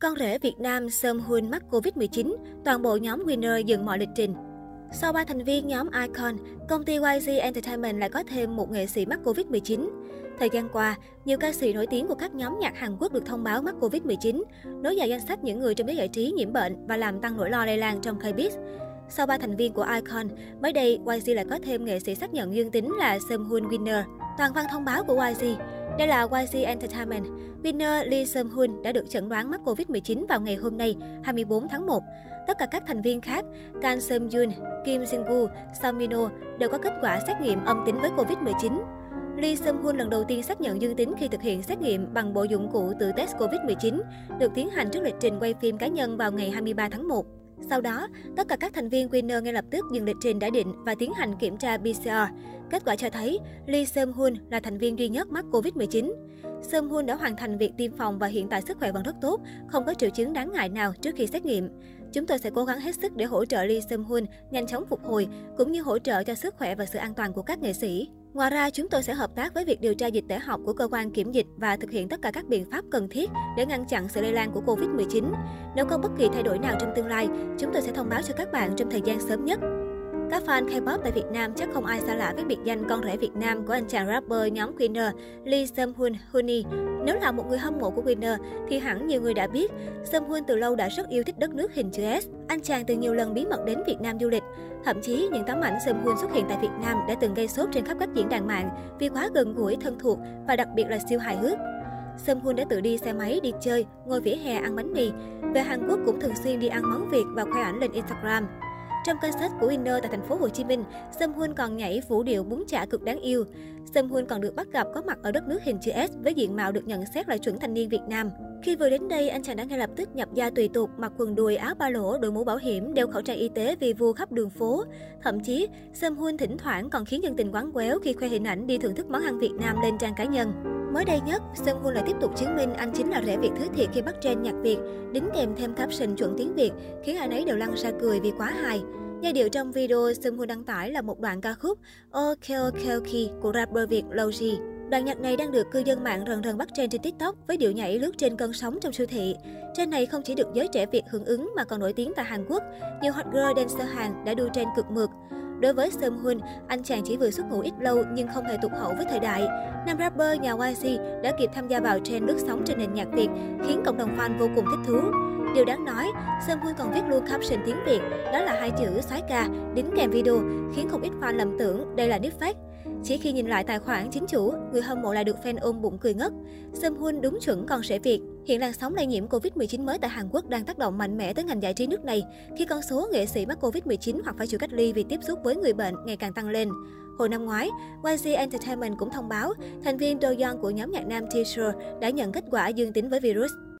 Con rể Việt Nam Sơm Hun mắc Covid-19, toàn bộ nhóm Winner dừng mọi lịch trình. Sau 3 thành viên nhóm Icon, công ty YG Entertainment lại có thêm một nghệ sĩ mắc Covid-19. Thời gian qua, nhiều ca sĩ nổi tiếng của các nhóm nhạc Hàn Quốc được thông báo mắc Covid-19, nối dài danh sách những người trong giới giải trí nhiễm bệnh và làm tăng nỗi lo lây lan trong K-pop. Sau 3 thành viên của Icon, mới đây YG lại có thêm nghệ sĩ xác nhận dương tính là Sơm Hun Winner. Toàn văn thông báo của YG, đây là YG Entertainment. Winner Lee Seung-hoon đã được chẩn đoán mắc Covid-19 vào ngày hôm nay, 24 tháng 1. Tất cả các thành viên khác, Kang Seung-yoon, Kim Jin Woo, Song Mino đều có kết quả xét nghiệm âm tính với Covid-19. Lee Seung-hoon lần đầu tiên xác nhận dương tính khi thực hiện xét nghiệm bằng bộ dụng cụ tự test Covid-19, được tiến hành trước lịch trình quay phim cá nhân vào ngày 23 tháng 1. Sau đó, tất cả các thành viên Winner ngay lập tức dừng lịch trình đã định và tiến hành kiểm tra PCR. Kết quả cho thấy Lee Seung-hoon là thành viên duy nhất mắc Covid-19. Seung-hoon đã hoàn thành việc tiêm phòng và hiện tại sức khỏe vẫn rất tốt, không có triệu chứng đáng ngại nào trước khi xét nghiệm. Chúng tôi sẽ cố gắng hết sức để hỗ trợ Lee Seung Hun nhanh chóng phục hồi, cũng như hỗ trợ cho sức khỏe và sự an toàn của các nghệ sĩ. Ngoài ra, chúng tôi sẽ hợp tác với việc điều tra dịch tễ học của cơ quan kiểm dịch và thực hiện tất cả các biện pháp cần thiết để ngăn chặn sự lây lan của Covid-19. Nếu có bất kỳ thay đổi nào trong tương lai, chúng tôi sẽ thông báo cho các bạn trong thời gian sớm nhất. Các fan K-pop tại Việt Nam chắc không ai xa lạ với biệt danh con rể Việt Nam của anh chàng rapper nhóm Winner Lee Seung Hoon Huni. Nếu là một người hâm mộ của Winner thì hẳn nhiều người đã biết, Seung Hoon từ lâu đã rất yêu thích đất nước hình chữ S. Anh chàng từng nhiều lần bí mật đến Việt Nam du lịch. Thậm chí những tấm ảnh Seung Hoon xuất hiện tại Việt Nam đã từng gây sốt trên khắp các diễn đàn mạng vì quá gần gũi, thân thuộc và đặc biệt là siêu hài hước. Seung Hun đã tự đi xe máy đi chơi, ngồi vỉa hè ăn bánh mì. Về Hàn Quốc cũng thường xuyên đi ăn món Việt và khoe ảnh lên Instagram. Trong concert của Winner tại thành phố Hồ Chí Minh, Sâm Hun còn nhảy vũ điệu bún chả cực đáng yêu. Sâm Hun còn được bắt gặp có mặt ở đất nước hình chữ S với diện mạo được nhận xét là chuẩn thanh niên Việt Nam. Khi vừa đến đây, anh chàng đã ngay lập tức nhập gia tùy tục, mặc quần đùi, áo ba lỗ, đội mũ bảo hiểm, đeo khẩu trang y tế vì vua khắp đường phố. Thậm chí, Sâm Hun thỉnh thoảng còn khiến dân tình quán quéo khi khoe hình ảnh đi thưởng thức món ăn Việt Nam lên trang cá nhân. Mới đây nhất, Sâm Hun lại tiếp tục chứng minh anh chính là rẻ Việt thứ thiệt khi bắt trend nhạc Việt, đính kèm thêm caption chuẩn tiếng Việt, khiến ai nấy đều lăn ra cười vì quá hài. Giai điệu trong video Sơn Hun đăng tải là một đoạn ca khúc OK OK của rapper Việt Logi. Đoạn nhạc này đang được cư dân mạng rần rần bắt trend trên TikTok với điệu nhảy lướt trên cơn sóng trong siêu thị. Trend này không chỉ được giới trẻ Việt hưởng ứng mà còn nổi tiếng tại Hàn Quốc. Nhiều hot girl dancer Hàn đã đua trend cực mượt. Đối với Seung Hun, anh chàng chỉ vừa xuất ngũ ít lâu nhưng không hề tụt hậu với thời đại. Nam rapper nhà YG đã kịp tham gia vào trend lướt sóng trên nền nhạc Việt, khiến cộng đồng fan vô cùng thích thú. Điều đáng nói, Sơn Hun còn viết luôn caption tiếng Việt, đó là hai chữ soái ca, đính kèm video, khiến không ít fan lầm tưởng đây là deepfake. Chỉ khi nhìn lại tài khoản chính chủ, người hâm mộ lại được fan ôm bụng cười ngất. Sâm Hun đúng chuẩn còn sẽ Việt. Hiện làn sóng lây nhiễm Covid-19 mới tại Hàn Quốc đang tác động mạnh mẽ tới ngành giải trí nước này, khi con số nghệ sĩ mắc Covid-19 hoặc phải chịu cách ly vì tiếp xúc với người bệnh ngày càng tăng lên. Hồi năm ngoái, YG Entertainment cũng thông báo thành viên Do Young của nhóm nhạc nam Teacher đã nhận kết quả dương tính với virus.